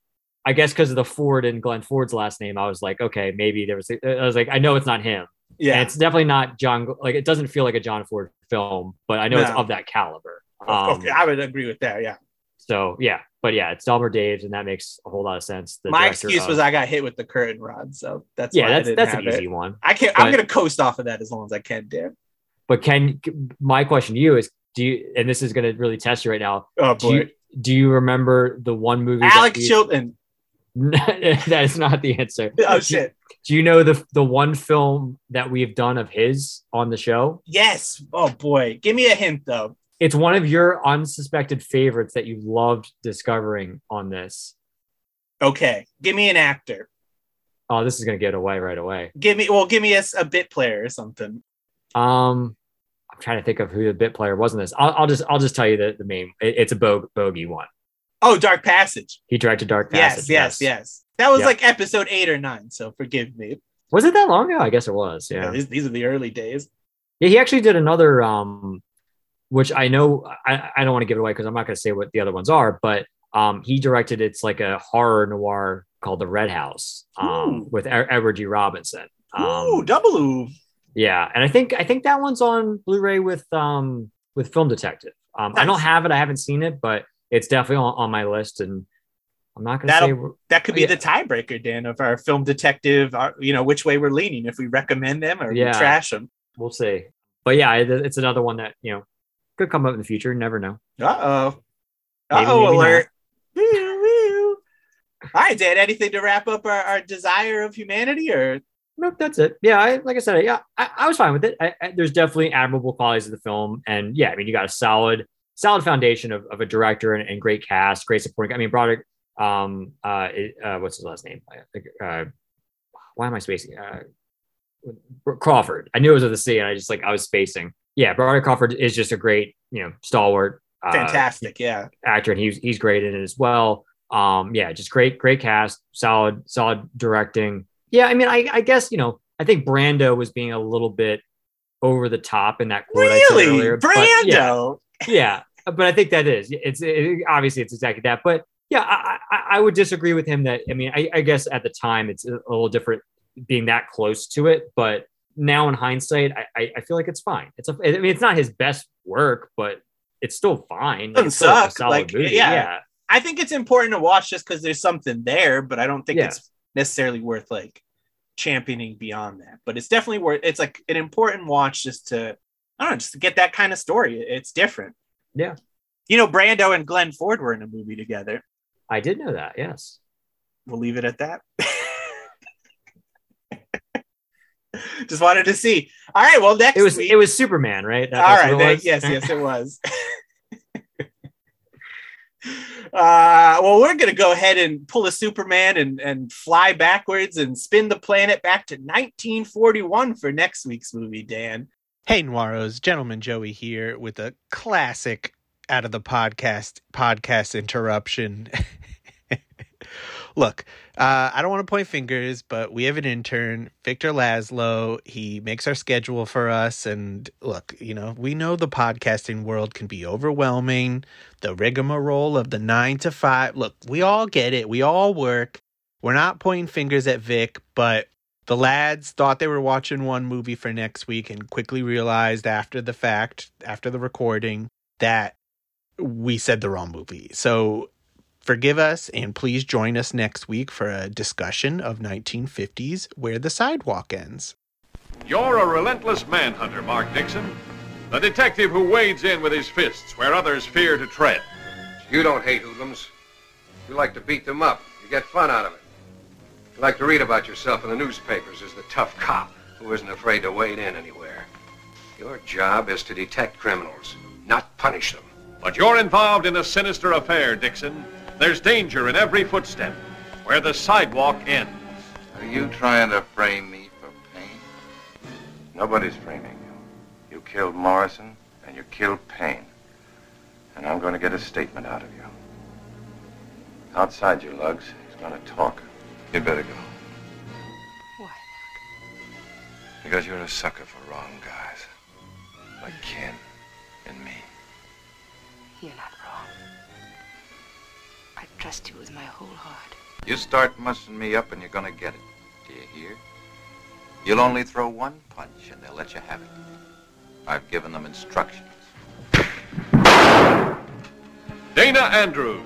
I guess because of the Ford and Glenn Ford's last name, I was like, okay, maybe there was. I was like, I know it's not him. And yeah, it's definitely not John. Like it doesn't feel like a John Ford film, but I know it's of that caliber. Um, okay, I would agree with that. Yeah, So yeah, but yeah, it's Delmer Daves, and that makes a whole lot of sense. The my excuse of- was I got hit with the curtain rod, so that's yeah, that's that's an it. easy one. I can't. I'm gonna coast off of that as long as I can, Dan. But can my question to you is, do you? And this is going to really test you right now. Oh Do boy, you, do you remember the one movie? we- Chilton. that is not the answer. Oh Do- shit. Do you know the the one film that we've done of his on the show? Yes. Oh boy, give me a hint though. It's one of your unsuspected favorites that you loved discovering on this. Okay, give me an actor. Oh, this is going to get away right away. Give me well, give me a bit player or something. Um, I'm trying to think of who the bit player was in this. I'll, I'll just I'll just tell you the, the main. It- it's a bo- Bogie one. Oh, Dark Passage. He directed Dark Passage. yes, yes, yes. That was Yeah. like episode eight or nine. So forgive me. Was it that long ago? I guess it was. Yeah, Yeah. these, these are the early days. Yeah. He actually did another, um, which I know I, I don't want to give it away because I'm not going to say what the other ones are, but um, he directed it's like a horror noir called The Red House um, with E- Edward G. Robinson. Um, Ooh, double ooh. Yeah, and I think I think that one's on Blu-ray with um with Film Detective. Um, I don't have it. I haven't seen it, but it's definitely on, on my list. And I'm not going to say That could be Yeah. the tiebreaker, Dan, of our film detective. Our, you know which way we're leaning if we recommend them or we Yeah. trash them. we'll see. But yeah, it's another one that you know could come up in the future. Never know. Uh oh. Uh oh alert. All right, Dan. Anything to wrap up our, our desire of humanity, or Nope, that's it. Yeah, I, like I said, yeah, I, I was fine with it. I, I, there's definitely admirable qualities of the film, and yeah, I mean, you got a solid, solid foundation of, of a director and, and great cast, great supporting. I mean, Broderick, um, uh, uh, what's his last name? Uh, why am I spacing? Uh, Crawford. I knew it was with a C, and I just like I was spacing. Yeah, Broderick Crawford is just a great, you know, stalwart, uh, fantastic? yeah. actor, and he's he's great in it as well. Um, yeah, just great, great cast, solid, solid directing. Yeah, I mean, I, I guess you know, I think Brando was being a little bit over the top in that quote I said Really, earlier. but yeah, Brando. yeah, but I think that is it's it, obviously it's exactly that. But yeah, I, I, I would disagree with him that I mean, I, I guess at the time it's a little different being that close to it, but now in hindsight, I, I, I feel like it's fine. It's a, I mean, it's not his best work, but it's still fine. Like, Doesn't it's still a suck. solid Like, movie. yeah. yeah. I think it's important to watch just because there's something there, but I don't think Yeah. it's necessarily worth like championing beyond that. But it's definitely worth. It's like an important watch just to I don't know, just to get that kind of story. It's different. Yeah. You know, Brando and Glenn Ford were in a movie together. I did know that. Yes. We'll leave it at that. just wanted to see. All right. Well, next It was week. it was Superman, right? That- All that's right. what it then- yes, yes, it was. uh, well, we're gonna go ahead and pull a Superman and and fly backwards and spin the planet back to 1941 for next week's movie. Dan. Hey Noiros, Gentleman Joey here with a classic out of the podcast podcast interruption. Look, uh, I don't want to point fingers, but we have an intern, Victor Laszlo. He makes our schedule for us. And look, you know, we know the podcasting world can be overwhelming, the rigmarole of the nine to five. Look, we all get it. We all work. We're not pointing fingers at Vic, but the lads thought they were watching one movie for next week and quickly realized after the fact, after the recording, that we said the wrong movie. So forgive us and please join us next week for a discussion of 1950s Where the Sidewalk Ends. You're a relentless manhunter, Mark Dixon. The detective who wades in with his fists where others fear to tread. You don't hate hoodlums. You like to beat them up. You get fun out of it. You like to read about yourself in the newspapers as the tough cop who isn't afraid to wade in anywhere. Your job is to detect criminals, not punish them. But you're involved in a sinister affair, Dixon. There's danger in every footstep where the sidewalk ends. Are you trying to frame me for Payne? Nobody's framing you. You killed Morrison, and you killed Payne. And I'm going to get a statement out of you. Outside you, Lugs. He's going to talk. You'd better go. Why? Because you're a sucker for wrong guys. Like Ken and me. You're not. I trust you with my whole heart. You start mussing me up and you're going to get it. Do you hear? You'll only throw one punch and they'll let you have it. I've given them instructions. Dana Andrews,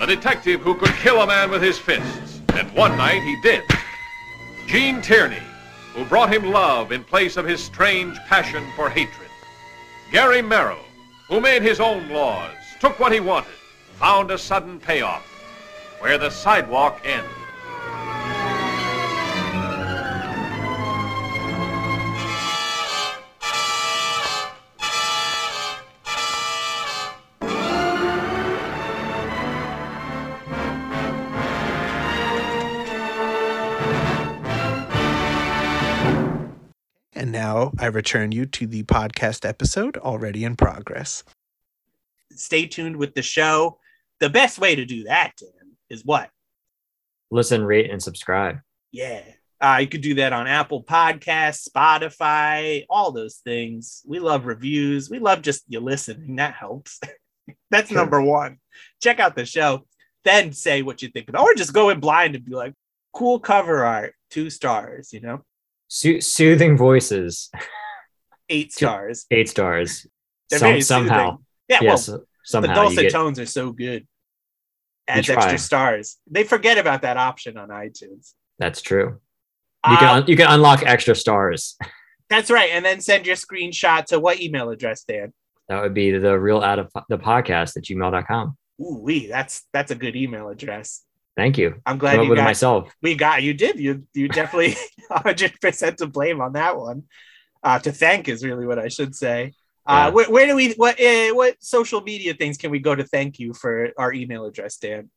the detective who could kill a man with his fists. And one night he did. Gene Tierney, who brought him love in place of his strange passion for hatred. Gary Merrill, who made his own laws, took what he wanted, found a sudden payoff, where the sidewalk ends. And now I return you to the podcast episode already in progress. Stay tuned with the show. The best way to do that, Dan, is what? Listen, rate, and subscribe. Yeah. Uh, you could do that on Apple Podcasts, Spotify, all those things. We love reviews. We love just you listening. That helps. That's Sure. number one. Check out the show, then say what you think. About it. Or just go in blind and be like, cool cover art, two stars, you know, Soo- soothing voices, eight stars. eight stars. Some- somehow. Yeah, yes, well, somehow the dulcet get- tones are so good. Adds extra stars. They forget about that option on iTunes. That's true. You can un- you can unlock extra stars. that's right. And then send your screenshot to what email address, Dan? That would be the real out of the podcast at gmail.com. Ooh, wee, that's that's a good email address. Thank you. I'm glad Come you got myself. we got you did you you definitely 100 percent to blame on that one uh to thank is really what i should say uh Yeah. where, where do we what uh, what social media things can we go to thank you for our email address dan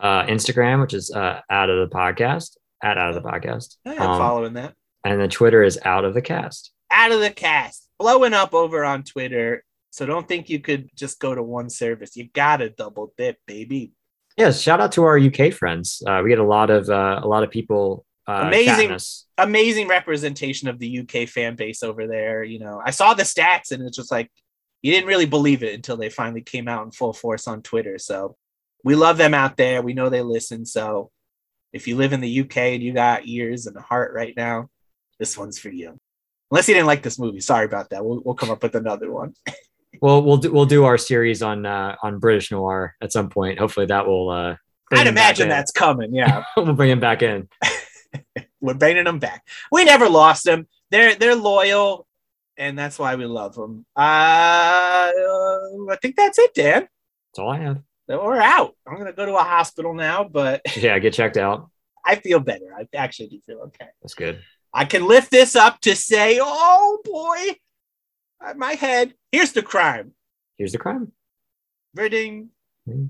Uh, Instagram, which is uh, out of the podcast, at out of the podcast. Yeah, i'm Um, following that and the Twitter is out of the cast. out of the cast blowing up over on twitter so don't think you could just go to one service you gotta double dip baby Yes, shout out to our UK friends. Uh, we get a lot of uh, a lot of people uh, Amazing. us. amazing representation of the uk fan base over there you know i saw the stats and it's just like you didn't really believe it until they finally came out in full force on twitter so we love them out there we know they listen so if you live in the uk and you got ears and a heart right now this one's for you unless you didn't like this movie sorry about that we'll, we'll come up with another one Well, we'll do, we'll do our series on uh, on British noir at some point. Hopefully, that will. Uh, I'd imagine in. that's coming. Yeah, we'll bring him back in. we're bringing them back. We never lost them. They're they're loyal, and that's why we love them. Uh, I think that's it, Dan. That's all I have. We're out. I'm gonna go to a hospital now, but Yeah, get checked out. I feel better. I actually do feel okay. That's good. I can lift this up to say, oh boy, my head. Here's the crime. Here's the crime. Verding. Hmm.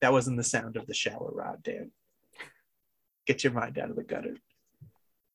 That wasn't the sound of the shower rod, Dan. Get your mind out of the gutter.